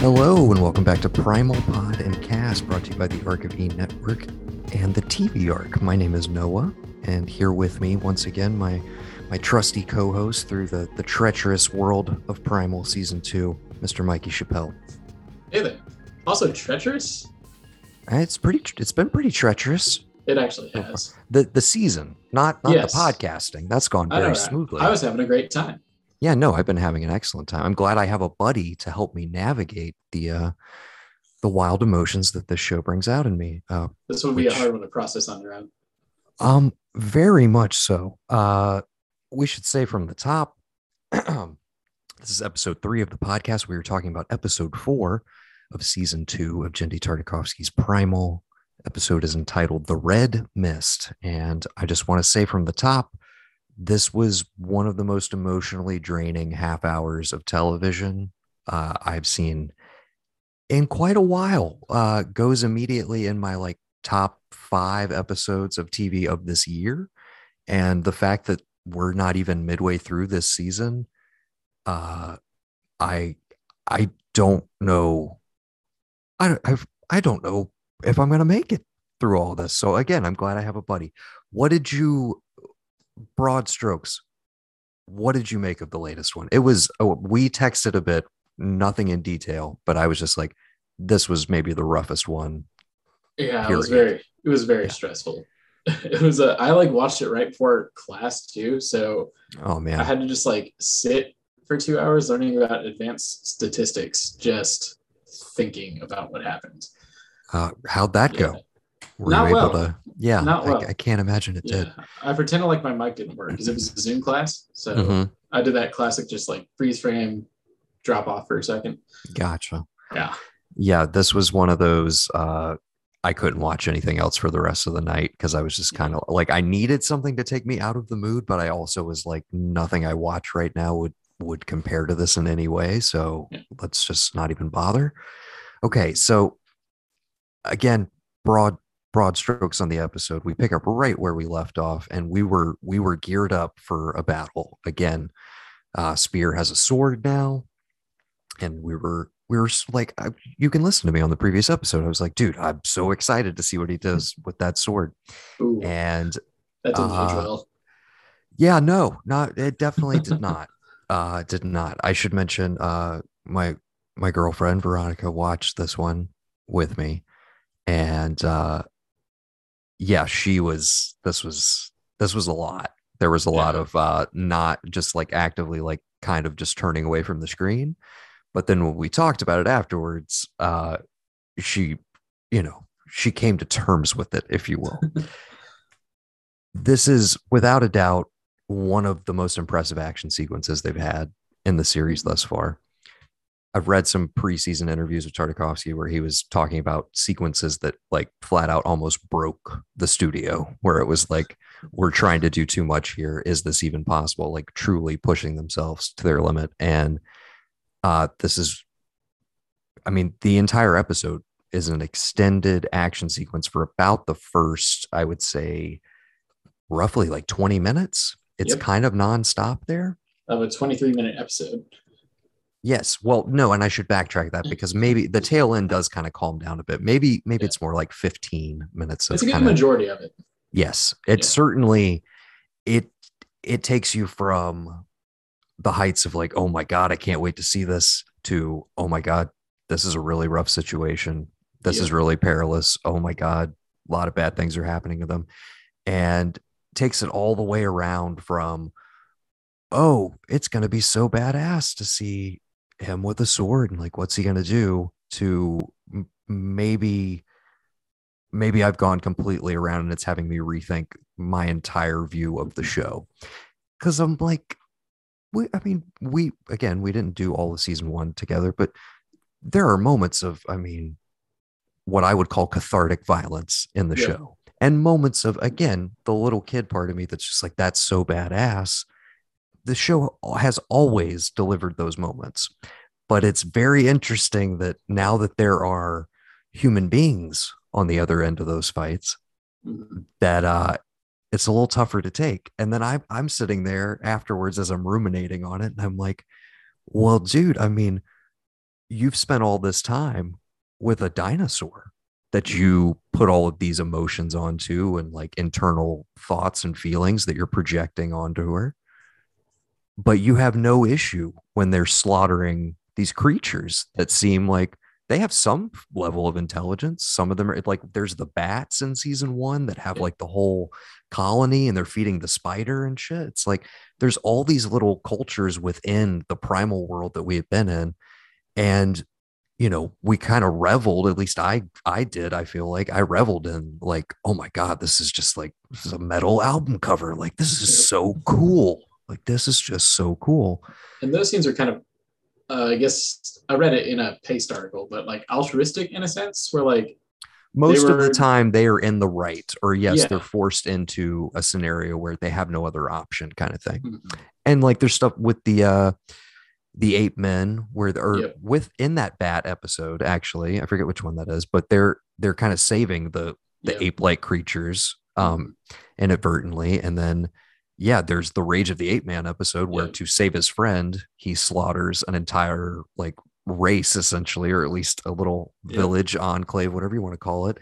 Hello, and welcome back to Primal Pod and Cast, brought to you by the ARK of E Network and the TV ARK. My name is Noah, and here with me once again, my my trusty co-host through the the treacherous world of Primal Season Two, Mr. Mikey Chappell. Hey there. Also treacherous? Uh, It's pretty. It's been pretty treacherous. It actually has. The the season, not not Yes. the podcasting. That's gone very right? smoothly. I was having a great time. Yeah, no, I've been having an excellent time. I'm glad I have a buddy to help me navigate the uh the wild emotions that this show brings out in me. Uh, This would be Which- a hard one to process on your own. Um, very much so. Uh, we should say from the top. this is episode three of the podcast. We were talking about episode four of season two of Genndy Tartakovsky's Primal. Episode is entitled "The Red Mist," and I just want to say from the top, this was one of the most emotionally draining half hours of television uh, I've seen in quite a while. Uh, goes immediately in my like top five episodes of TV of this year. And the fact that we're not even midway through this season, uh, I I don't know. I I've, I don't know if I'm gonna make it through all this. So again, I'm glad I have a buddy. What did you broad strokes? What did you make of the latest one? It was oh, we texted a bit, nothing in detail, but I was just like, this was maybe the roughest one Yeah, it was very it was very Yeah. stressful. It was a I like watched it right before class too. So Oh man, I had to just like sit for two hours learning about advanced statistics, just thinking about what happened. Uh, how'd that Yeah. go? Were Not you able well. to? Yeah, Not I- well. I, can't imagine it Yeah. did. I pretended like my mic didn't work because it was a Zoom class. So Mhm. I did that classic just like freeze frame, drop off for a second. Gotcha. Yeah. Yeah, this was one of those. Uh, I couldn't watch anything else for the rest of the night because I was just kind of like I needed something to take me out of the mood, but I also was like nothing I watch right now would would compare to this in any way. So Yeah. let's just not even bother. Okay, so again, broad broad strokes on the episode. We pick up right where we left off, and we were we were geared up for a battle again. Uh, Spear has a sword now, and we were we were like, I, you can listen to me on the previous episode. I was like, dude, I'm so excited to see what he does with that sword. Ooh, And that didn't uh, well. yeah, no, not it definitely did not. Uh did not. I should mention uh my my girlfriend Veronica watched this one with me and uh yeah, she was this was this was a lot. There was a lot of uh not just like actively like kind of just turning away from the screen. But then when we talked about it afterwards, uh she, you know, she came to terms with it, if you will this is without a doubt one of the most impressive action sequences they've had in the series thus far. I've read some preseason interviews with Tartakovsky where he was talking about sequences that like flat out almost broke the studio, where it was like, we're trying to do too much here. Is this even possible? Like truly pushing themselves to their limit. And uh, this is, I mean, the entire episode is an extended action sequence for about the first, I would say, roughly like 20 minutes. It's Yep. kind of nonstop there. Of a 23 minute episode. Yes. Well, no, and I should backtrack that mm. because maybe the tail end does kind of calm down a bit. Maybe, maybe Yeah. it's more like 15 minutes of It's a good majority of it. yes. It Yeah. certainly it it takes you from the heights of like, oh my God, I can't wait to see this to oh my God, this is a really rough situation. This Yeah. is really perilous. Oh my God, a lot of bad things are happening to them. And takes it all the way around from oh, it's gonna be so badass to see him with a sword and like what's he gonna do to m- maybe maybe I've gone completely around and it's having me rethink my entire view of the show. Cause I'm like, we, I mean, we, again, we didn't do all of season one together, but there are moments of, I mean, what I would call cathartic violence in the Yeah. show and moments of, again, the little kid part of me that's just like, that's so badass. The show has always delivered those moments, but it's very interesting that now that there are human beings on the other end of those fights, that uh it's a little tougher to take. And then I'm I'm sitting there afterwards as I'm ruminating on it, and I'm like, well, dude, I mean, you've spent all this time with a dinosaur that you put all of these emotions onto and like internal thoughts and feelings that you're projecting onto her. But you have no issue when they're slaughtering these creatures that seem like they have some level of intelligence. Some of them are like there's the bats in season one that have like the whole colony and they're feeding the spider and shit. It's like there's all these little cultures within the primal world that we have been in. And you know, we kind of reveled, at least I I did, I feel like I reveled in like, oh my God, this is just like this is a metal album cover. Like this is so cool. Like this is just so cool. And those scenes are kind of uh, I guess I read it in a Paste article, but like altruistic in a sense, where like most were, of the time they are in the right, or yes, Yeah. they're forced into a scenario where they have no other option, kind of thing. Mhm. And like there's stuff with the uh the ape men where or Yep. within that bat episode, actually, I forget which one that is, but they're they're kind of saving the the Yep. ape-like creatures um inadvertently. And then yeah, there's the Rage of the Ape Man episode where Yeah. to save his friend, he slaughters an entire like race essentially, or at least a little Yeah. village, enclave, whatever you want to call it.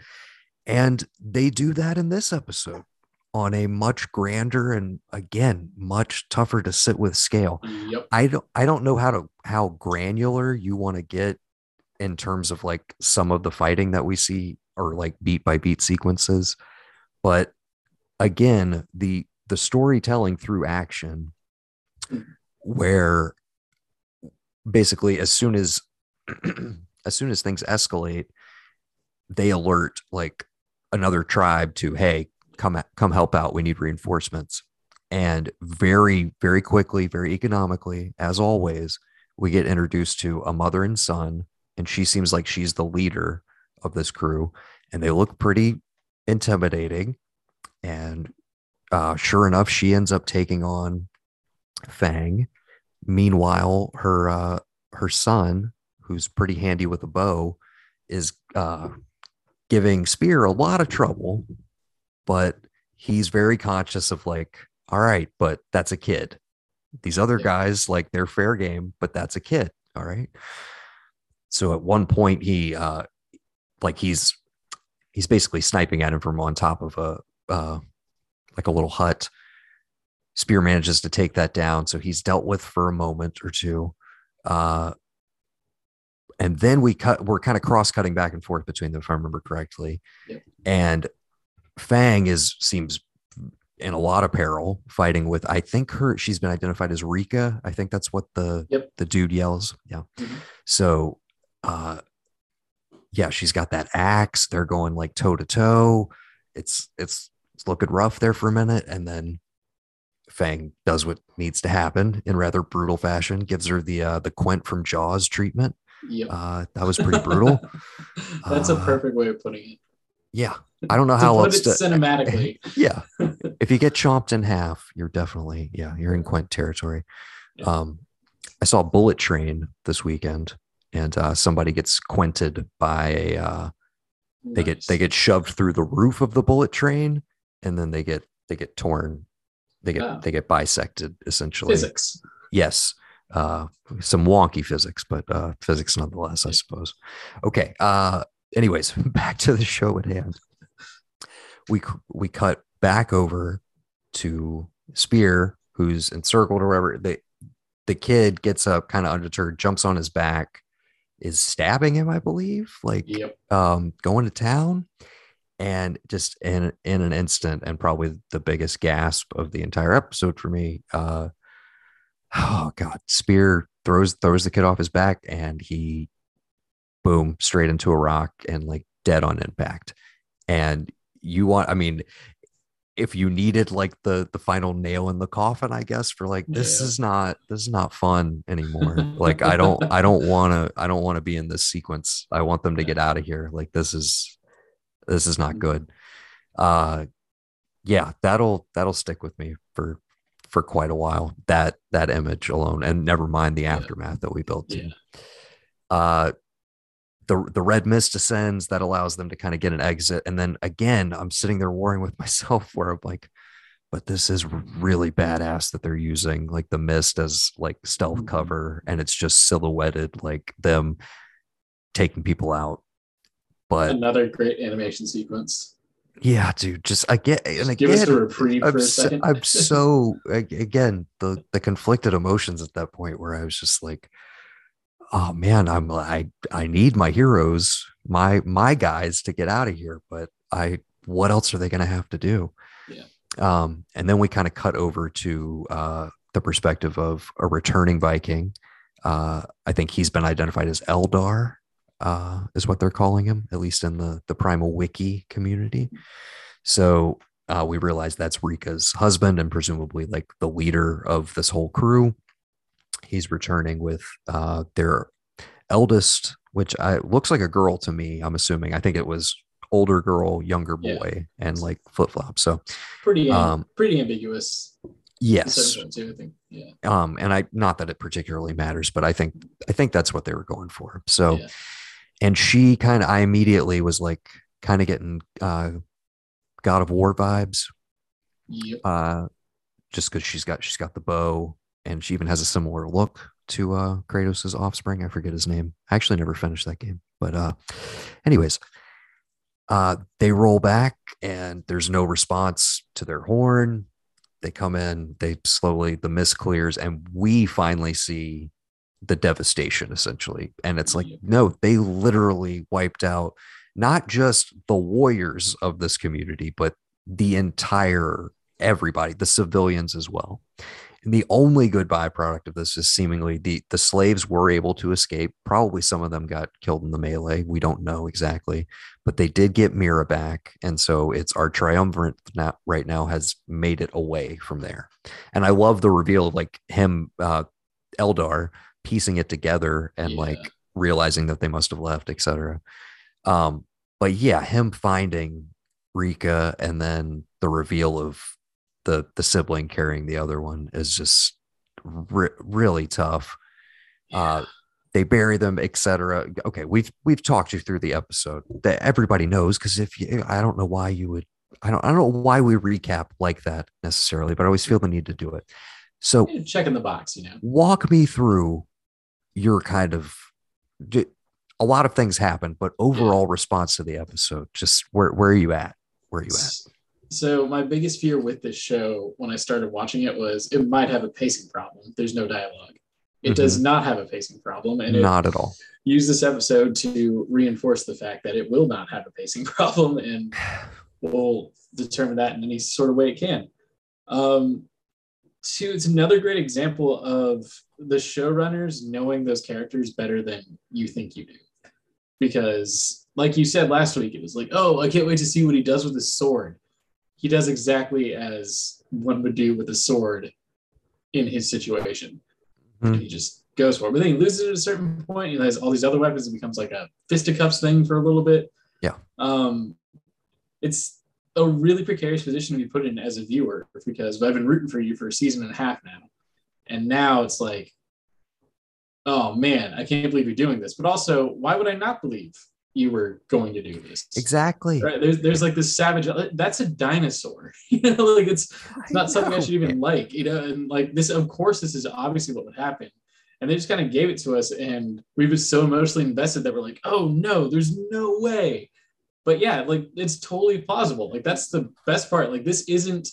And they do that in this episode on a much grander and again much tougher to sit with scale. Yep. I don't I don't know how to how granular you want to get in terms of like some of the fighting that we see or like beat by beat sequences. But again, the the storytelling through action where basically as soon as as soon as things escalate, they alert like another tribe to hey, come come help out. We need reinforcements. And very, very quickly, very economically, as always, we get introduced to a mother and son, and she seems like she's the leader of this crew, and they look pretty intimidating. And uh, sure enough, she ends up taking on Fang. Meanwhile, her uh, her son, who's pretty handy with a bow, is uh, giving Spear a lot of trouble, but he's very conscious of like, all right, but that's a kid. These other guys, like, they're fair game, but that's a kid. All right. So at one point, he uh, like he's he's basically sniping at him from on top of a uh, like a little hut. Spear manages to take that down, so he's dealt with for a moment or two. Uh, and then we cut. We're kind of cross cutting back and forth between them, if I remember correctly. Yep. And Fang is seems in a lot of peril, fighting with. I think her. She's been identified as Rika. I think that's what the Yep. the dude yells. Yeah. Mhm. So, uh, yeah, she's got that axe. They're going like toe to toe. It's it's it's looking rough there for a minute, and then Fang does what needs to happen in rather brutal fashion. Gives her the uh, the Quint from Jaws treatment. Yep. Uh, that was pretty brutal. That's a Uh, perfect way of putting it. Yeah, I don't know To how put else it to. cinematically. yeah, if you get chomped in half, you're definitely yeah, you're in Quint territory. Yeah. Um, I saw Bullet Train this weekend, and uh, somebody gets quinted by a. Uh, they get they get shoved through the roof of the bullet train, and then they get they get torn. They get Ah. they get bisected essentially. physics. Yes. Uh, some wonky physics, but uh, physics nonetheless, I suppose. Okay. Uh, anyways, back to the show at hand. We we cut back over to Spear, who's encircled or whatever. The the kid gets up, kind of undeterred, jumps on his back, is stabbing him, I believe, like Yep. um, going to town. And just in in an instant, and probably the biggest gasp of the entire episode for me, uh, oh god spear throws throws the kid off his back and he boom straight into a rock and like dead on impact. And you want i mean if you needed like the the final nail in the coffin i guess for like this Yeah. is not this is not fun anymore. Like i don't i don't want to i don't want to be in this sequence. I want them to get out of here. Like this is this is not good uh yeah that'll that'll stick with me for for quite a while that that image alone and never mind the Yeah. aftermath that we built Yeah. uh the the red mist descends that allows them to kind of get an exit and then again i'm sitting there warring with myself where i'm like but this is really badass that they're using like the mist as like stealth Mhm. cover and it's just silhouetted like them taking people out. But Another great animation sequence. yeah, dude, just again and Give us a again, reprieve for I'm a so, second. I'm so again the the conflicted emotions at that point where I was just like, oh man, I'm I I need my heroes, my my guys to get out of here, but I what else are they going to have to do? Yeah. Um, and then we kind of cut over to uh, the perspective of a returning Viking. Uh, I think he's been identified as Eldar, uh, is what they're calling him, at least in the the Primal Wiki community. So uh, we realize that's Rika's husband and presumably like the leader of this whole crew. He's returning with uh, their eldest, which I, looks like a girl to me. I'm assuming. I think it was older girl, younger Yeah. boy, and like flip flop. So pretty um, pretty ambiguous. yes, too, I think. Yeah. um, and I not that it particularly matters, but I think I think that's what they were going for. So, Yeah. And she kind of I immediately was like kind of getting uh, God of War vibes. Yep. uh, just because she's got she's got the bow and she even has a similar look to uh Kratos' offspring. I forget his name. I actually never finished that game, but uh, anyways, uh, they roll back and there's no response to their horn. They come in, they slowly the mist clears, and we finally see the devastation essentially. And it's like, no, they literally wiped out not just the warriors of this community, but the entire everybody, the civilians as well. And the only good byproduct of this is seemingly the the slaves were able to escape. Probably some of them got killed in the melee. We don't know exactly, but they did get Mira back, and so it's our triumvirate now, right now has made it away from there. And I love the reveal of like him, uh, Eldar, piecing it together and Yeah. like realizing that they must have left, etc. Um, but yeah, him finding Rika and then the reveal of the the sibling carrying the other one is just re- really tough. Uh, they bury them, etc. Okay, we've we've talked you through the episode that everybody knows because if you, I don't know why you would, I don't I don't know why we recap like that necessarily, but I always feel the need to do it. So Yeah, Checking the box, you know. walk me through your kind of a lot of things happen, but overall response to the episode. Just where where are you at? Where are you at? So my biggest fear with this show when I started watching it was it might have a pacing problem. There's no dialogue. It does not have a pacing problem, and Not at all. Use this episode to reinforce the fact that it will not have a pacing problem, and will determine that in any sort of way it can. Um, two, it's another great example of the showrunners knowing those characters better than you think you do. Because, like you said last week, it was like, oh, I can't wait to see what he does with his sword. He does exactly as one would do with a sword in his situation. Mhm. He just goes for it. But then he loses it at a certain point. He has all these other weapons. It becomes like a fisticuffs thing for a little bit. Yeah. Um, it's a really precarious position to be put in as a viewer because I've been rooting for you for a season and a half now. And now it's like, oh man, I can't believe you're doing this. But also, why would I not believe you were going to do this? Exactly. Right? There's there's like this savage. That's a dinosaur. you know, like it's it's not something I should even like. You know, and like this, of course, this is obviously what would happen. And they just kind of gave it to us, and we were so emotionally invested that we're like, oh no, there's no way. But yeah, like it's totally plausible. Like that's the best part. Like this isn't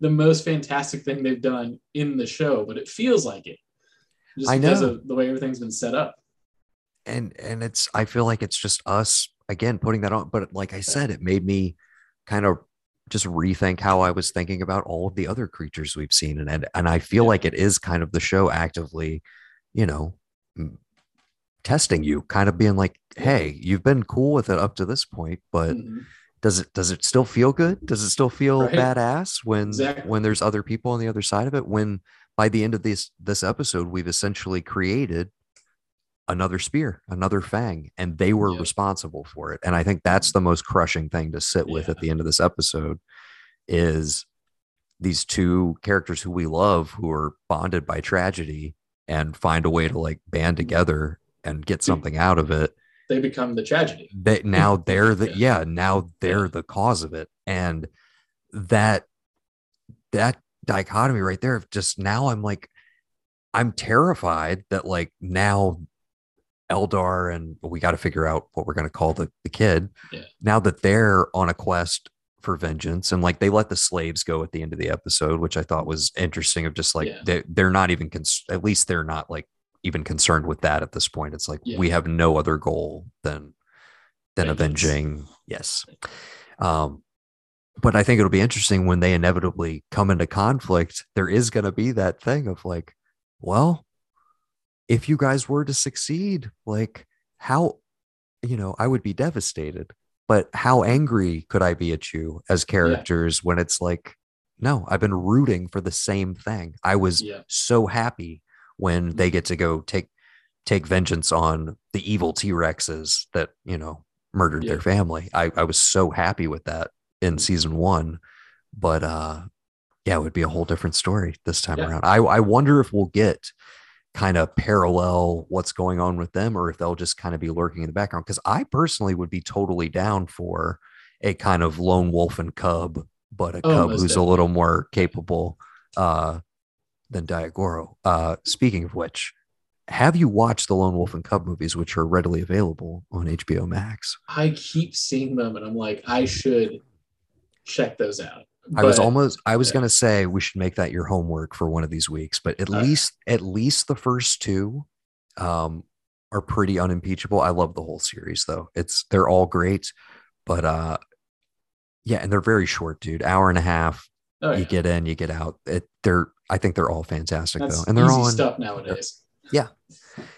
the most fantastic thing they've done in the show, but it feels like it. Just I because know. of the way everything's been set up. and and it's i feel like it's just us again putting that on but like i said it made me kind of just rethink how i was thinking about all of the other creatures we've seen and and, and i feel Yeah. like it is kind of the show actively you know testing you kind of being like hey you've been cool with it up to this point but Mhm. does it does it still feel good does it still feel Right. badass when Exactly. when there's other people on the other side of it when by the end of this this episode we've essentially created another spear another fang and they were Yeah. responsible for it and i think that's the most crushing thing to sit with Yeah. at the end of this episode is these two characters who we love who are bonded by tragedy and find a way to like band together and get hmm. something out of it They become the tragedy. that now they're the Yeah. yeah now they're the cause of it and that that dichotomy right there of just now i'm like i'm terrified that like now Eldar and we got to figure out what we're going to call the, the kid. Yeah. Now that they're on a quest for vengeance and like they let the slaves go at the end of the episode, which I thought was interesting of just like Yeah. they, they're not even, cons- at least they're not like even concerned with that at this point. It's like Yeah. we have no other goal than than Vengeance. avenging. Yes. Um, but I think it'll be interesting when they inevitably come into conflict. There is going to be that thing of like, well, if you guys were to succeed, like how, you know, I would be devastated. But how angry could I be at you as characters when it's like, no, I've been rooting for the same thing. I was Yeah. so happy when they get to go take take vengeance on the evil T-Rexes that, you know, murdered Yeah. their family. I, I was so happy with that in season one. But uh yeah, it would be a whole different story this time Yeah. around. I, I wonder if we'll get kind of parallel what's going on with them or if they'll just kind of be lurking in the background. Cause I personally would be totally down for a kind of lone wolf and cub, but a Oh, cub who's a little more capable uh, than Daigoro. Uh, speaking of which, have you watched the Lone Wolf and Cub movies, which are readily available on HBO Max? I keep seeing them and I'm like, I should check those out. I was almost I was yeah. gonna say we should make that your homework for one of these weeks, but at least at least the first two um are pretty unimpeachable. I love the whole series though. It's they're all great, but uh yeah, and they're very short, dude. Hour and a half. Oh, You yeah. get in, you get out. It, they're I think they're all fantastic That's though. And they're all in, stuff nowadays. yeah,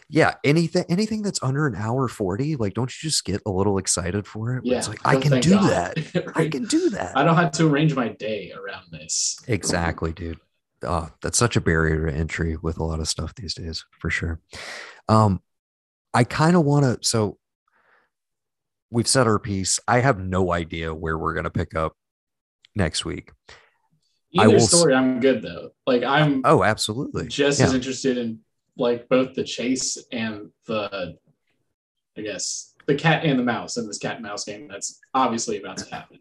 yeah. anything anything that's under an hour 40, like don't you just get a little excited for it? Yeah. it's like I Oh, can do God. that. I can do that. I don't have to arrange my day around this. Exactly, dude. Oh, that's such a barrier to entry with a lot of stuff these days, for sure. Um, I kind of want to. So we've said our piece. I have no idea where we're gonna pick up next week. Either will s- story, I'm good though. Like I'm Oh, absolutely. just yeah. as interested in like both the chase and the, I guess the cat and the mouse in this cat and mouse game. That's obviously about to happen.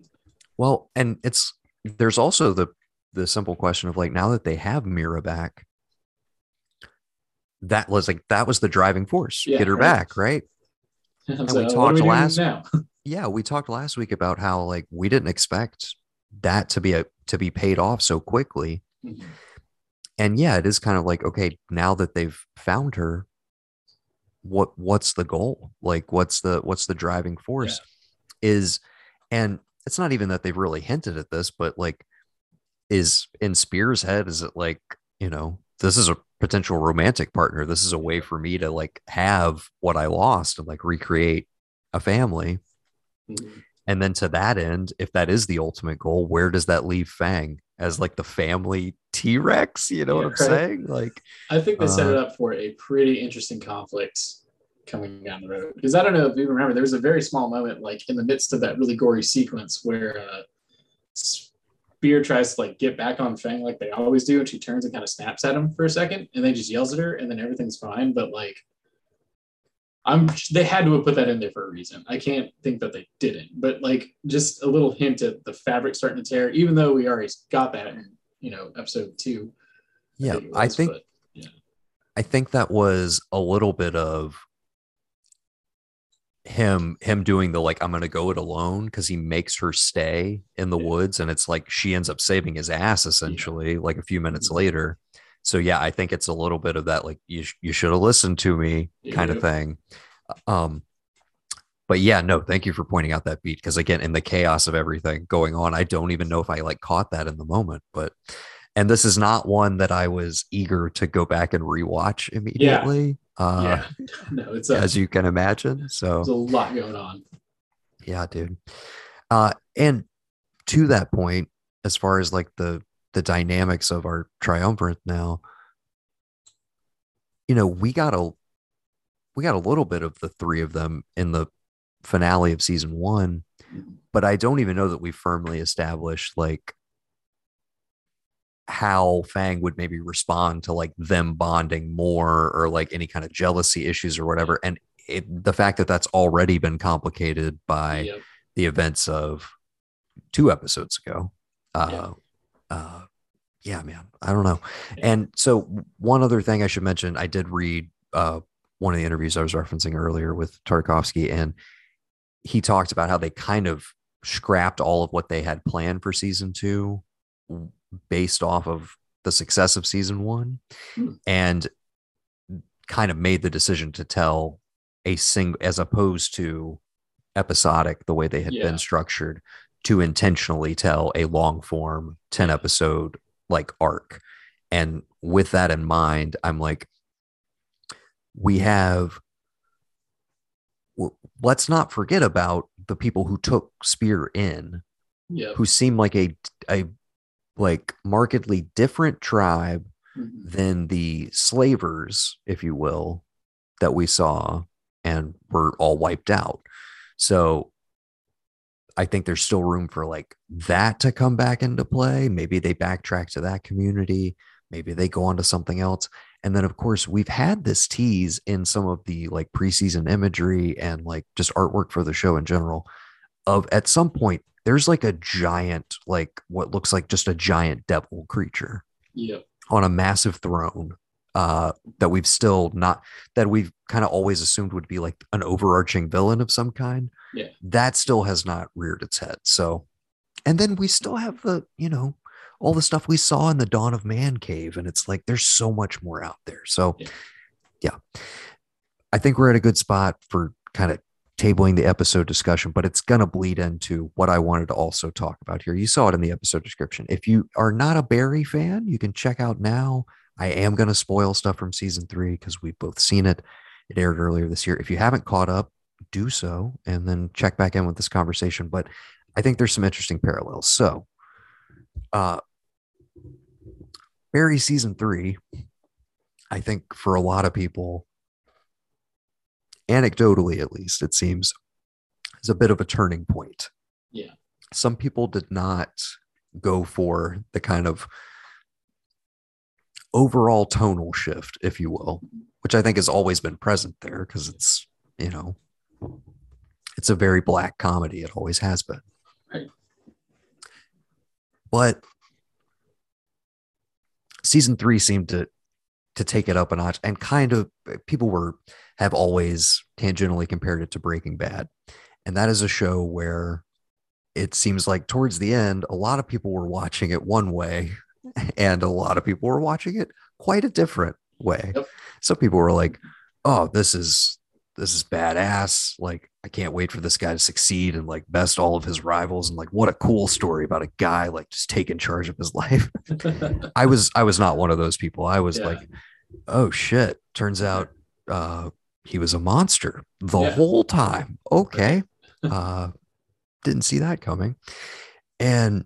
Well, and it's there's also the the simple question of like now that they have Mira back, that was like that was the driving force. Yeah, Get her right. back, right? So, we talked doing last- yeah we talked last week about how like we didn't expect that to be a to be paid off so quickly. Mhm. and yeah it is kind of like okay now that they've found her what what's the goal? Like what's the what's the driving force is and it's not even that they've really hinted at this but like is in spear's head is it like you know this is a potential romantic partner. This is a way for me to like have what i lost and like recreate a family. Mhm. And then to that end, if that is the ultimate goal, where does that leave Fang as like the family T Rex? You know Yeah, what I'm right. saying? Like, I think they set Uh, it up for a pretty interesting conflict coming down the road. Because I don't know if you remember, there was a very small moment, like in the midst of that really gory sequence, where uh, Spear tries to like get back on Fang like they always do, and she turns and kind of snaps at him for a second, and then just yells at her, and then everything's fine. But like, I'm they had to have put that in there for a reason. I can't think that they didn't, but like just a little hint at the fabric starting to tear, even though we already got that in you know episode two. yeah, I was, think but- I think that was a little bit of him him doing the like I'm gonna go it alone because he makes her stay in the Yeah. woods and it's like she ends up saving his ass essentially like a few minutes Mhm. later. So yeah, I think it's a little bit of that like you sh- you should have listened to me kind of thing. Um but yeah, no, thank you for pointing out that beat because again, in the chaos of everything going on, I don't even know if I like caught that in the moment. But and this is not one that I was eager to go back and rewatch immediately. Uh yeah, no, it's a, as you can imagine. So there's a lot going on. yeah, dude. Uh, and to that point, as far as like the the dynamics of our triumvirate now, you know, we got a we got a little bit of the three of them in the finale of season one, but I don't even know that we firmly established like how Fang would maybe respond to like them bonding more or like any kind of jealousy issues or whatever. And it, the fact that that's already been complicated by Yep. the events of two episodes ago. Uh, Yeah. Uh, yeah, man, I don't know. And so one other thing I should mention, I did read uh, one of the interviews I was referencing earlier with Tartakovsky, and he talked about how they kind of scrapped all of what they had planned for season two based off of the success of season one hmm. and kind of made the decision to tell a single as opposed to episodic the way they had yeah. been structured to intentionally tell a long form 10 episode like arc and with that in mind i'm like we have let's not forget about the people who took spear in yep. who seem like a a like markedly different tribe mm-hmm. than the slavers if you will that we saw and were all wiped out so I think there's still room for like that to come back into play. Maybe they backtrack to that community. Maybe they go on to something else. And then, of course, we've had this tease in some of the like preseason imagery and like just artwork for the show in general of at some point, there's like a giant, like what looks like just a giant devil creature yep. on a massive throne uh, that we've still not, that we've kind of always assumed would be like an overarching villain of some kind. Yeah. That still has not reared its head. So, and then we still have the, you know, all the stuff we saw in the Dawn of Man cave. And it's like there's so much more out there. So, yeah, yeah. I think we're at a good spot for kind of tabling the episode discussion, but it's going to bleed into what I wanted to also talk about here. You saw it in the episode description. If you are not a Barry fan, you can check out now. I am going to spoil stuff from season three because we've both seen it. It aired earlier this year. If you haven't caught up, do so and then check back in with this conversation. But I think there's some interesting parallels. So, uh, Barry season three, I think for a lot of people, anecdotally at least, it seems is a bit of a turning point. Yeah. Some people did not go for the kind of overall tonal shift, if you will, which I think has always been present there because it's, you know, it's a very black comedy. It always has been. Right. But season three seemed to to take it up a notch and kind of uh, people were have always tangentially compared it to Breaking Bad. And that is a show where it seems like towards the end, a lot of people were watching it one way and a lot of people were watching it quite a different way. Yep. Some people were like, oh, this is this is badass. Like, I can't wait for this guy to succeed and like best all of his rivals. And like, what a cool story about a guy like just taking charge of his life. I was, I was not one of those people. I was yeah. like, oh shit. Turns out uh, he was a monster the yeah. whole time. Okay. Uh, didn't see that coming. And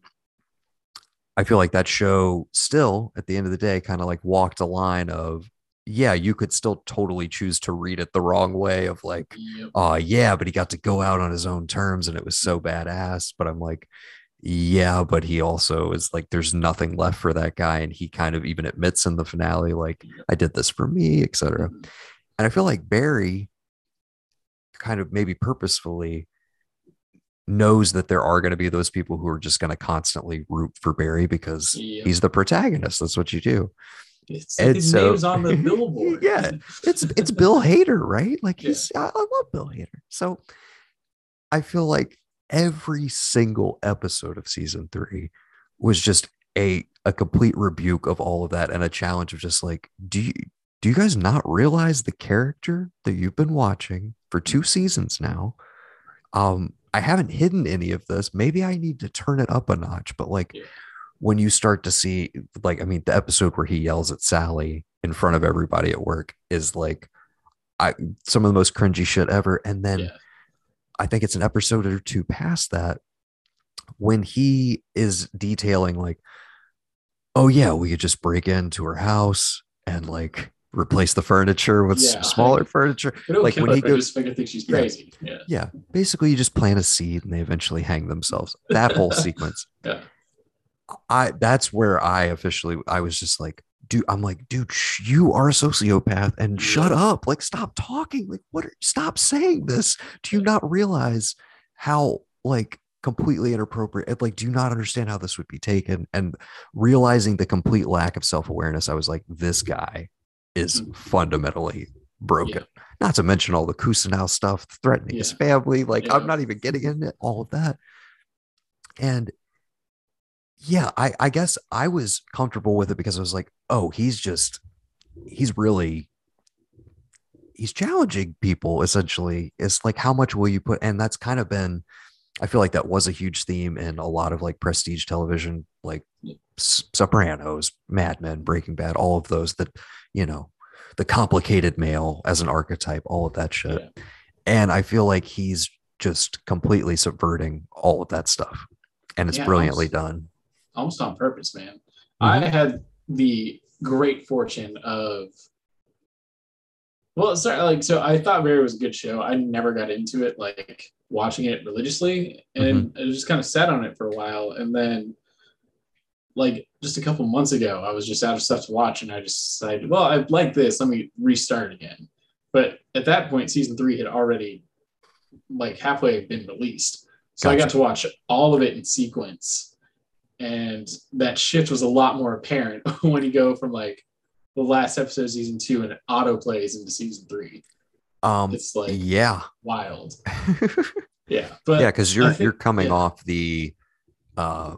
I feel like that show still at the end of the day kind of like walked a line of yeah, you could still totally choose to read it the wrong way of like, yep. oh yeah, but he got to go out on his own terms and it was so badass. But I'm like, yeah, but he also is like, there's nothing left for that guy. And he kind of even admits in the finale, like, I did this for me, etc. Mm-hmm. And I feel like Barry kind of maybe purposefully knows that there are going to be those people who are just going to constantly root for Barry because he's the protagonist. That's what you do. It's and his so, name's on the billboard. yeah, it's it's Bill Hader, right? Like he's yeah. I, I love Bill Hader. So I feel like every single episode of season three was just a a complete rebuke of all of that and a challenge of just like, do you do you guys not realize the character that you've been watching for two seasons now? Um, I haven't hidden any of this. Maybe I need to turn it up a notch, but like yeah when you start to see like i mean the episode where he yells at sally in front of everybody at work is like i some of the most cringy shit ever and then yeah. i think it's an episode or two past that when he is detailing like oh yeah we could just break into her house and like replace the furniture with yeah. smaller furniture. Like when he goes, I think she's crazy. Yeah. yeah. Basically, you just plant a seed and they eventually hang themselves. That whole sequence. Yeah. I that's where I officially I was just like, dude, I'm like, dude, sh- you are a sociopath and shut up. Like, stop talking. Like, what? Are, stop saying this. Do you not realize how like completely inappropriate? Like, do you not understand how this would be taken? And realizing the complete lack of self awareness, I was like, this guy is mm. fundamentally broken. Yeah. Not to mention all the Cousineau stuff, threatening yeah. his family. Like yeah. I'm not even getting into all of that. And yeah, I, I guess I was comfortable with it because I was like, oh, he's just he's really he's challenging people essentially. It's like how much will you put and that's kind of been I feel like that was a huge theme in a lot of like prestige television, like Sopranos, Mad Men, Breaking Bad, all of those that, you know, the complicated male as an archetype, all of that shit. Yeah. And I feel like he's just completely subverting all of that stuff. And it's yeah, brilliantly almost, done. Almost on purpose, man. Mm-hmm. I had the great fortune of well, sorry, like so I thought Barry was a good show. I never got into it like watching it religiously and mm-hmm. I just kind of sat on it for a while and then like just a couple months ago, I was just out of stuff to watch, and I just decided, well, I like this. Let me restart again. But at that point, season three had already like halfway been released, so gotcha. I got to watch all of it in sequence, and that shift was a lot more apparent when you go from like the last episode of season two and it auto plays into season three. Um, it's like yeah, wild. yeah, but yeah, because you're think, you're coming yeah. off the uh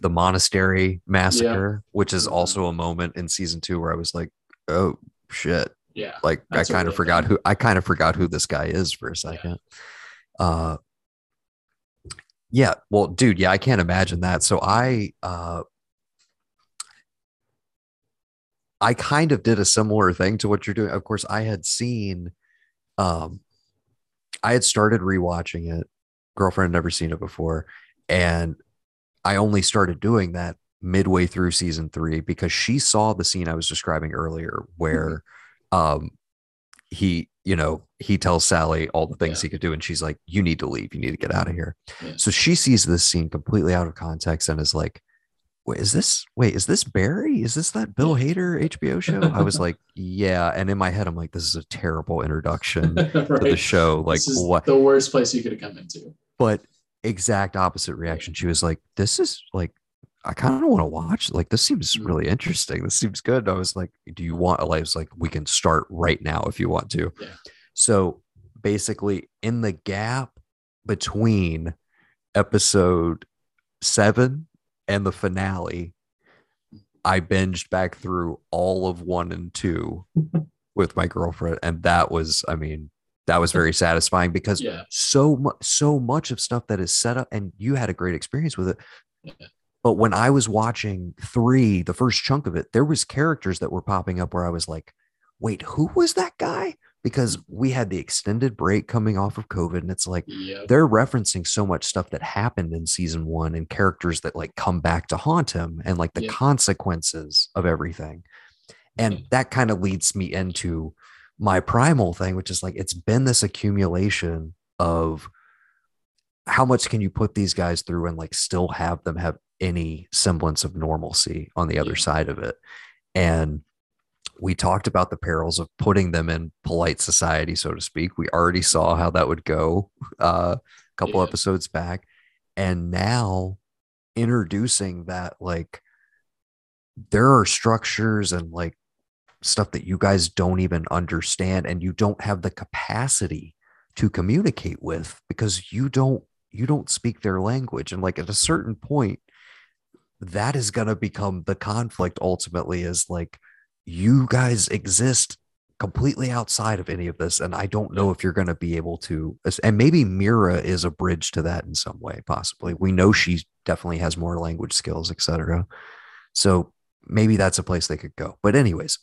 the monastery massacre, yeah. which is also a moment in season two where I was like, oh shit. Yeah. Like I kind of forgot thing. who I kind of forgot who this guy is for a second. Yeah. Uh yeah, well, dude, yeah, I can't imagine that. So I uh I kind of did a similar thing to what you're doing. Of course, I had seen um I had started rewatching it. Girlfriend had never seen it before. And I only started doing that midway through season three because she saw the scene I was describing earlier where mm-hmm. um he you know he tells Sally all the things yeah. he could do and she's like you need to leave you need to get out of here yeah. so she sees this scene completely out of context and is like wait is this wait is this Barry is this that Bill Hader HBO show I was like yeah and in my head I'm like this is a terrible introduction right. to the show like what the worst place you could have come into but exact opposite reaction. She was like, "This is like, I kind of want to watch. Like, this seems mm. really interesting. This seems good." I was like, "Do you want?" I was like, "We can start right now if you want to." Yeah. So basically, in the gap between episode seven and the finale, I binged back through all of one and two with my girlfriend, and that was, I mean, that was very satisfying because yeah. so much so much of stuff that is set up and you had a great experience with it yeah. but when i was watching three the first chunk of it there was characters that were popping up where i was like wait who was that guy because we had the extended break coming off of covid and it's like yep. they're referencing so much stuff that happened in season one and characters that like come back to haunt him and like the yep. consequences of everything and that kind of leads me into my primal thing, which is like it's been this accumulation of how much can you put these guys through and like still have them have any semblance of normalcy on the other side of it. And we talked about the perils of putting them in polite society, so to speak. We already saw how that would go uh, a couple yeah. episodes back. And now introducing that, like, there are structures and like stuff that you guys don't even understand and you don't have the capacity to communicate with because you don't you don't speak their language and like at a certain point that is going to become the conflict ultimately is like you guys exist completely outside of any of this and i don't know if you're going to be able to and maybe mira is a bridge to that in some way possibly. We know she definitely has more language skills etc so maybe that's a place they could go. But anyways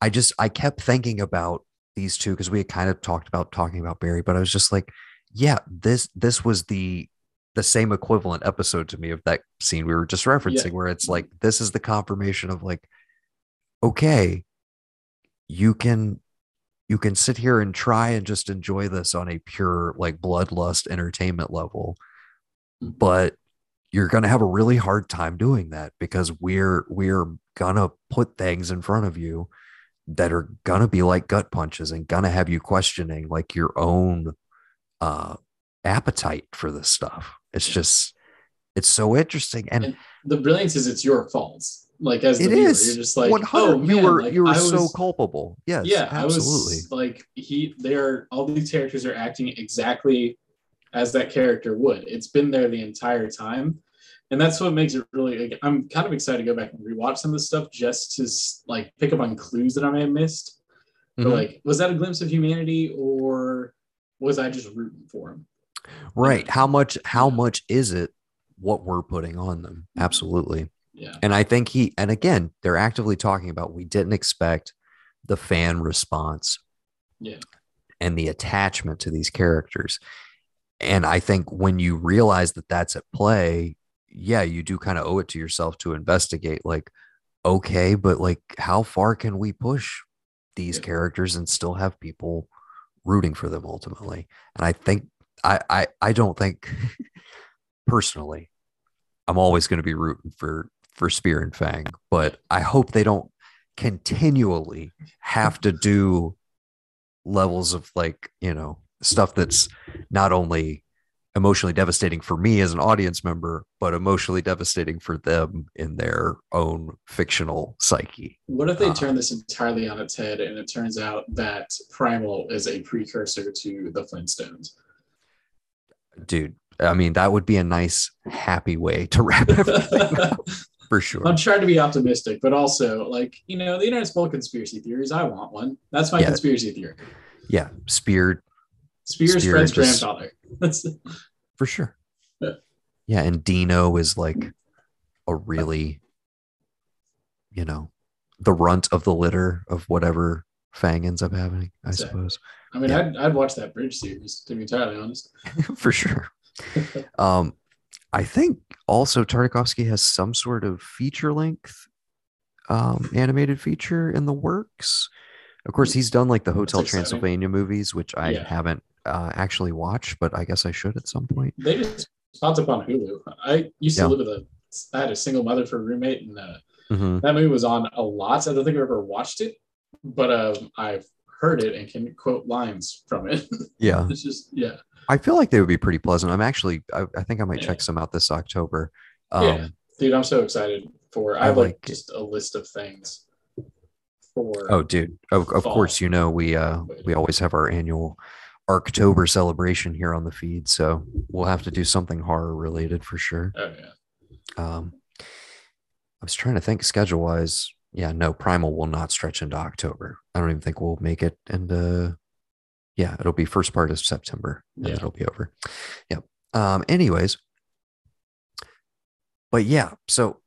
I just I kept thinking about these two because we had kind of talked about talking about Barry, but I was just like, yeah, this this was the the same equivalent episode to me of that scene we were just referencing, yeah. where it's like this is the confirmation of like, okay, you can you can sit here and try and just enjoy this on a pure like bloodlust entertainment level, mm-hmm. but you're going to have a really hard time doing that because we're we're gonna put things in front of you that are gonna be like gut punches and gonna have you questioning like your own uh appetite for this stuff. It's just it's so interesting. And, and the brilliance is it's your fault. Like as the It viewer, is. you're just like, 100 oh you man, were like, you were I so culpable. Yes, yeah, absolutely. I was like he they're all these characters are acting exactly as that character would. It's been there the entire time. And that's what makes it really like, I'm kind of excited to go back and rewatch some of this stuff just to like pick up on clues that I may have missed. But Mhm. like, was that a glimpse of humanity or was I just rooting for him? right. How much how much is it what we're putting on them? Absolutely. Yeah. And I think he, and again, they're actively talking about we didn't expect the fan response Yeah. and the attachment to these characters. And I think when you realize that that's at play, yeah, you do kind of owe it to yourself to investigate, like, okay, but like, how far can we push these Yeah. characters and still have people rooting for them ultimately? And I think, I, I, I don't think personally, I'm always going to be rooting for for Spear and Fang, but I hope they don't continually have to do levels of like you know stuff that's not only emotionally devastating for me as an audience member but emotionally devastating for them in their own fictional psyche. What if they Uh, turn this entirely on its head and it turns out that Primal is a precursor to the Flintstones? dude i mean that would be a nice happy way to wrap everything up for sure I'm trying to be optimistic, but also like you know, the internet's full of conspiracy theories. I want one. That's my Yeah. conspiracy theory. yeah spear Spears Spear Fred's just- grandfather. That's for sure Yeah. yeah and dino is like a really you know the runt of the litter of whatever fang ends up having i suppose I mean, Yeah. I'd, I'd watch that bridge series to be entirely honest. for sure. Um, I think also Tartakovsky has some sort of feature length um, animated feature in the works. Of course, he's done like the Hotel. Transylvania movies, which I Yeah. haven't uh, actually watched, but I guess I should at some point. They just popped up on Hulu. I used to Yeah. live with a. I had a single mother for a roommate, and uh, Mhm. that movie was on a lot. I don't think I've ever watched it, but um, I've heard it and can quote lines from it. Yeah, it's just yeah, I feel like they would be pretty pleasant. I'm actually, I, I think I might Yeah. check some out this October. Um, Yeah. dude. I'm so excited for. I I have like, like- just a list of things for. Oh, dude! Of, of course, you know we uh we always have our annual October celebration here on the feed, so we'll have to do something horror related for sure. oh yeah. Um, I was trying to think schedule wise. Yeah, no, Primal will not stretch into October. I don't even think we'll make it into. Yeah, it'll be first part of September, and Yeah. it'll be over. Yeah. Um. Anyways, but yeah, so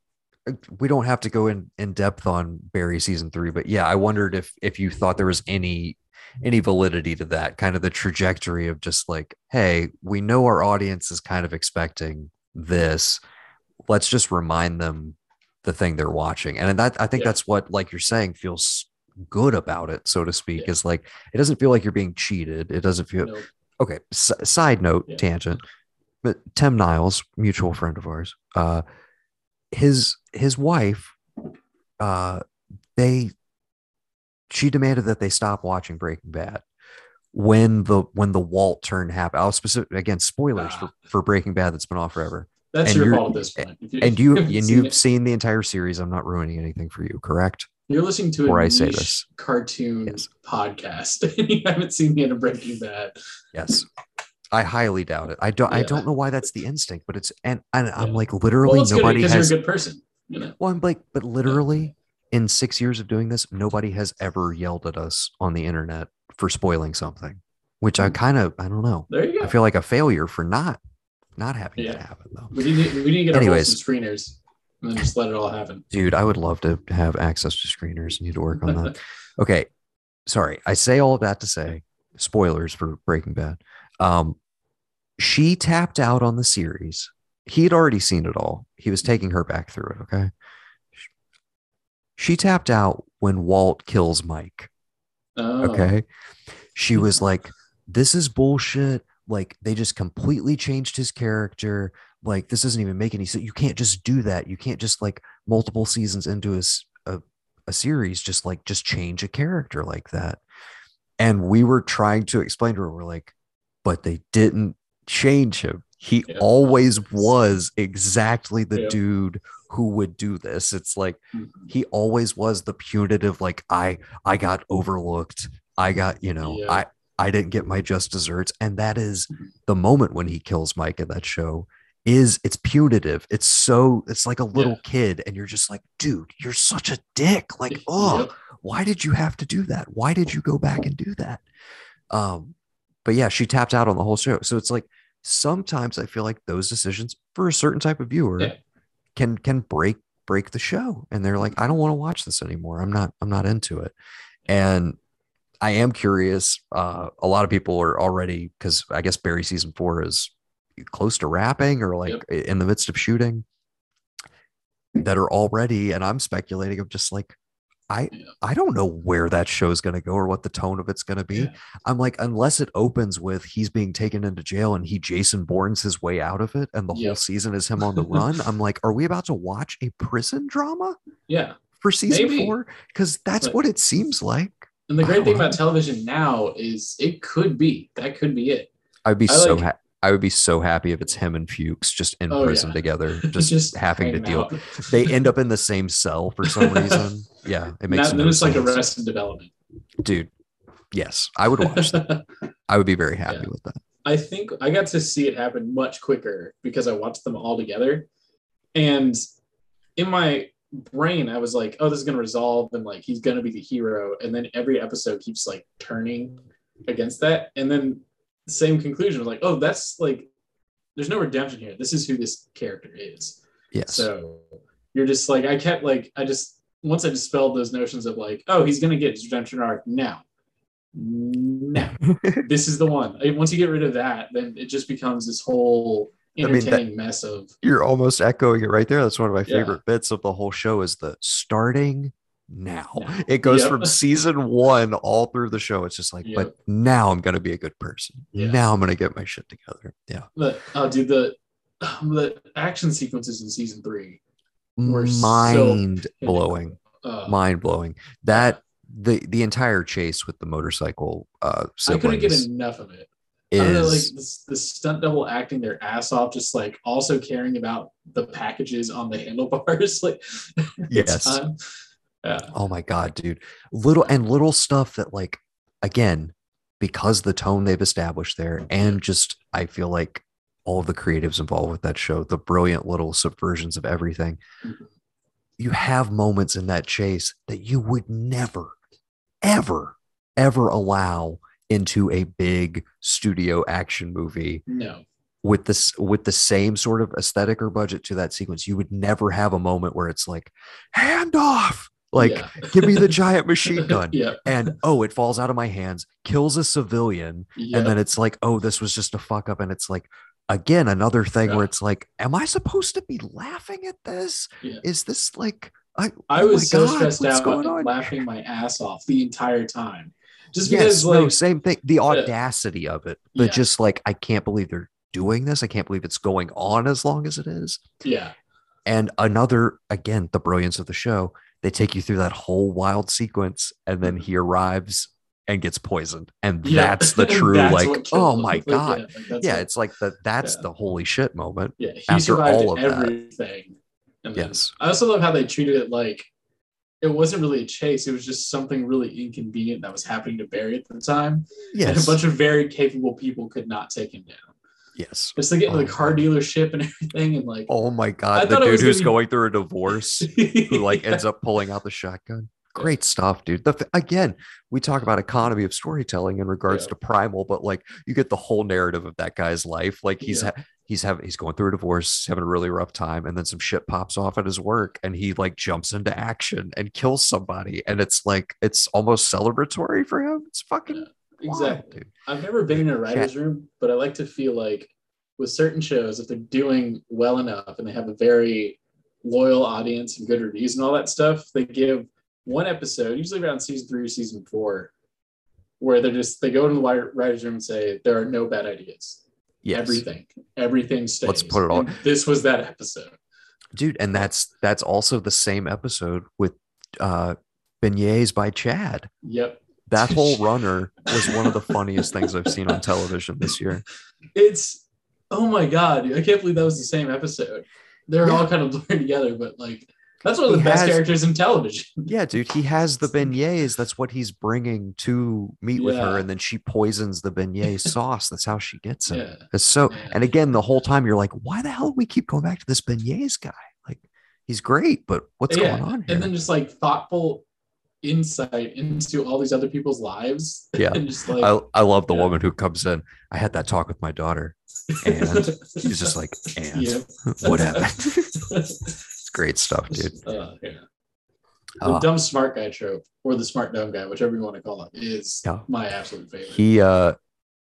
uh, we don't have to go in in depth on Barry season three, but yeah, I wondered if if you thought there was any any validity to that kind of the trajectory of just like, hey, we know our audience is kind of expecting this. Let's just remind them the thing they're watching, and that I think Yeah. that's what, like you're saying, feels good about it, so to speak. Yeah. Is like it doesn't feel like you're being cheated. It doesn't feel Nope. okay. S- side note, Yeah. tangent, but Tim Niles, mutual friend of ours, uh, his his wife, uh, they she demanded that they stop watching Breaking Bad when the when the Walt turn happened. I'll specific again spoilers Ah. for for Breaking Bad that's been off forever. That's And your fault at this point. And you and you've it, seen the entire series. I'm not ruining anything for you, correct? You're listening to a I say this. cartoon Yes. podcast, and you haven't seen the end of Breaking Bad. Yes. I highly doubt it. I don't. I don't know why that's the instinct, but it's and, and I'm like literally good nobody because has you're a good person. You know. Well, I'm like, but literally in six years of doing this, nobody has ever yelled at us on the internet for spoiling something, which I Mm. kind of, I don't know. There you go. I feel like a failure for not, not having Yeah. that happen though. we need we need to get our Anyways. some screeners and then just let it all happen. Dude, I would love to have access to screeners. Need to work on that. okay. Sorry. I say all of that to say spoilers for Breaking Bad. Um, she tapped out on the series. He had already seen it all. He was taking her back through it. Okay. She tapped out when Walt kills Mike. Oh, Okay. She was like, this is bullshit. Like, they just completely changed his character. Like, this doesn't even make any sense. You can't just do that. You can't just like multiple seasons into a a series, just like, just change a character like that. And we were trying to explain to her, we're like, but they didn't change him. he Yeah. always was exactly the Yeah. dude who would do this. It's like Mhm. he always was the punitive, like I I got overlooked. I got, you know, Yeah. I I didn't get my just desserts. And that is Mhm. the moment when he kills Mike in that show is it's punitive. It's so it's like a little Yeah. kid, and you're just like, dude, you're such a dick. Like, oh, Yep. why did you have to do that? Why did you go back and do that? Um, but yeah, she tapped out on the whole show. So it's like sometimes I feel like those decisions for a certain type of viewer Yeah. can can break break the show. And they're like, I don't want to watch this anymore. I'm not, I'm not into it. And I am curious. Uh, a lot of people are already because I guess Barry season four is close to wrapping or like in the midst of shooting that are already, and I'm speculating of just like I Yeah. I don't know where that show is going to go or what the tone of it's going to be. Yeah. I'm like, unless it opens with he's being taken into jail and he Jason Bourne's his way out of it, and the whole season is him on the run. I'm like, are we about to watch a prison drama Yeah. for season Maybe. four? Because that's But- what it seems like. And the great thing know. about television now is it could be that could be it. I'd be I so like- ha- I would be so happy if it's him and Fuches just in Oh, prison yeah. together, just, having to deal. They end up in the same cell for some reason. Yeah, it makes Now- no then it's like. Arrested Development. dude. Yes, I would watch that. I would be very happy Yeah. with that. I think I got to see it happen much quicker because I watched them all together. And in my brain, I was like, oh, this is going to resolve and like he's going to be the hero. And then every episode keeps like turning against that. And then the same conclusion like, oh, that's like, there's no redemption here. This is who this character is. Yeah. So you're just like, I kept like, I just, once I dispelled those notions of like, oh, he's going to get his redemption arc now. No, this is the one. Once you get rid of that, then it just becomes this whole I mean, that- entertaining mess of You're almost echoing it right there. That's one of my Yeah. favorite bits of the whole show is the starting now. Now. It goes Yep. from season one all through the show. It's just like, but now I'm gonna be a good person. Yeah. Now I'm gonna get my shit together. Yeah. the oh, dude, the the action sequences in season three. We're so Mind blowing. Uh, Mind blowing. That the the entire chase with the motorcycle uh I couldn't get enough of it. I don't know, like is this, the stunt double acting their ass off, just like also caring about the packages on the handlebars. like, Yes. time. Yeah. Oh my god, dude. Little and little stuff that like again, because the tone they've established there and just I feel like all of the creatives involved with that show, the brilliant little subversions of everything. You have moments in that chase that you would never ever ever allow into a big studio action movie No. with this with the same sort of aesthetic or budget to that sequence. You would never have a moment where it's like hand off. Like Yeah. give me the giant machine gun. yeah. And oh, it falls out of my hands, kills a civilian, Yeah. and then it's like, oh, this was just a fuck up. And it's like, again, another thing where it's like, am I supposed to be laughing at this? Yeah. Is this like I oh I oh was so God, stressed out going and on? laughing my ass off the entire time. Just Yes, because, no, like, same thing. The audacity of it, but just like I can't believe they're doing this. I can't believe it's going on as long as it is. yeah, And another, again, the brilliance of the show, they take you through that whole wild sequence, and then he arrives and gets poisoned. And yeah. that's the true, that's like, oh him. my God. Yeah, like, yeah, what- it's like the that's yeah. the holy shit moment. yeah. He after survived all of everything. Yes. I also love how they treated it like it wasn't really a chase. It was just something really inconvenient that was happening to Barry at the time. And a bunch of very capable people could not take him down. Yes. Just to get Oh, the car dealership and everything, and like, Oh my god, the dude who's be- going through a divorce who like ends up pulling out the shotgun. Great stuff, dude. The, again, we talk about economy of storytelling in regards Yeah. to Primal, but like you get the whole narrative of that guy's life. Like he's Yeah. ha- he's having he's going through a divorce, having a really rough time, and then some shit pops off at his work, and he like jumps into action and kills somebody, and it's like it's almost celebratory for him. It's fucking Yeah. Exactly. dude. I've never been in a writer's room, but I like to feel like with certain shows, if they're doing well enough and they have a very loyal audience and good reviews and all that stuff, they give one episode, usually around season three or season four, where they're just they go to the writer's room and say there are no bad ideas. Yes. Everything, everything stays. Let's put it all- And This was that episode. dude and that's that's also the same episode with uh beignets by chad Yep. That whole runner was one of the funniest things i've seen on television this year It's Oh my god, I can't believe that was the same episode. They're Yeah. all kind of blurred together, but like that's one of the He best has- characters in television. Yeah, dude, he has the beignets. That's what he's bringing to meet with her, and then she poisons the beignet sauce. That's how she gets him. Yeah. It's so, and again, the whole time you're like, why the hell do we keep going back to this beignets guy? Like, he's great, but what's Yeah, going on here? And then just like thoughtful insight into all these other people's lives. Yeah. and just like I, I love the yeah. woman who comes in. I had that talk with my daughter. and She's just like, and yeah. what happened? it's great stuff, dude. Uh, yeah. The Uh, dumb smart guy trope, or the smart dumb guy, whichever you want to call it, is Yeah. my absolute favorite. he uh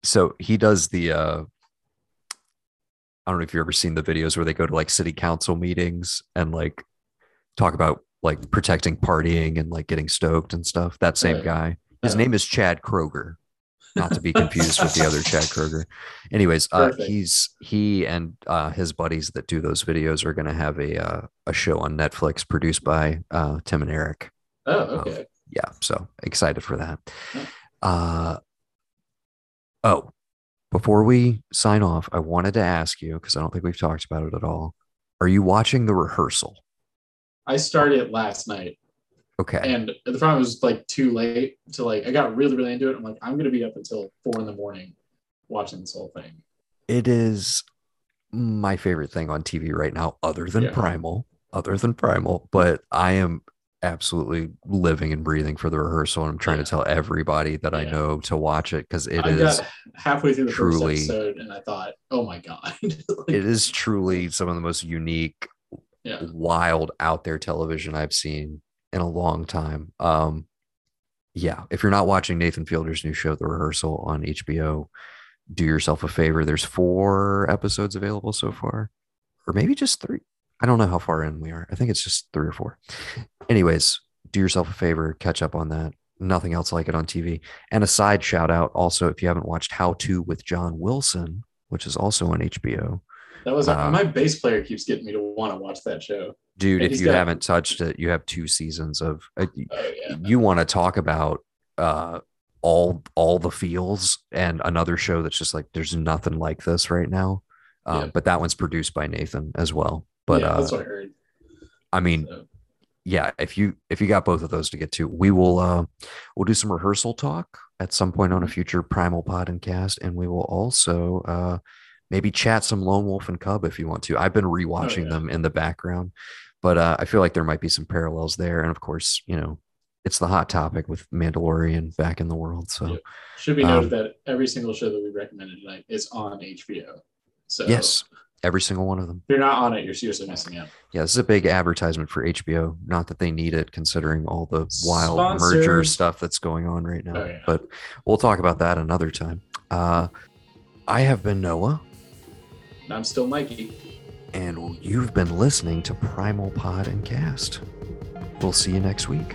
so he does the uh I don't know if you've ever seen the videos where they go to like city council meetings and like talk about like protecting partying and like getting stoked and stuff. That same Right. guy. His Yeah. name is Chad Kroger. Not to be confused with the other Chad Kroger. Anyways, uh he's he and uh his buddies that do those videos are gonna have a uh, a show on Netflix produced by uh Tim and Eric oh, okay. yeah so excited for that uh oh before we sign off i wanted to ask you because i don't think we've talked about it at all are you watching the rehearsal I started it last night, okay and at the problem was like too late to like. I got really, really into it. I'm like, I'm gonna be up until four in the morning watching this whole thing. it is my favorite thing on tv right now other than Yeah. primal other than primal but i am absolutely living and breathing for the rehearsal and i'm trying Yeah. to tell everybody that i know to watch it because it I is halfway through the truly- first episode, and I thought, oh my god, Like, it is truly some of the most unique yeah, wild out there television I've seen in a long time. Um, yeah, if you're not watching Nathan Fielder's new show, The Rehearsal on HBO, do yourself a favor. There's four episodes available so far, or maybe just three. I don't know how far in we are. I think it's just three or four. Anyways, do yourself a favor, catch up on that. Nothing else like it on TV. And a side shout out also, if you haven't watched How To with John Wilson, which is also on HBO, that was Uh, my bass player keeps getting me to want to watch that show. dude And if you got- haven't touched it you have two seasons of uh, Oh yeah, you want to talk about uh all all the feels and another show that's just like there's nothing like this right now uh, Yeah. but that one's produced by nathan as well but yeah, uh that's what I heard. i mean So, yeah if you if you got both of those to get to we will uh we'll do some rehearsal talk at some point Mm-hmm. on a future primal pod and cast and we will also uh maybe chat some lone wolf and cub if you want to i've been rewatching Oh, yeah. them in the background but uh i feel like there might be some parallels there and of course you know it's the hot topic with mandalorian back in the world so Yep. should be um, noted that every single show that we recommended tonight is on HBO. So yes every single one of them if you're not on it, you're seriously missing out. yeah this is a big advertisement for hbo not that they need it considering all the wild merger stuff that's going on right now Oh, yeah. but we'll talk about that another time uh i have been noah And I'm still Mikey. and you've been listening to primal pod and cast we'll see you next week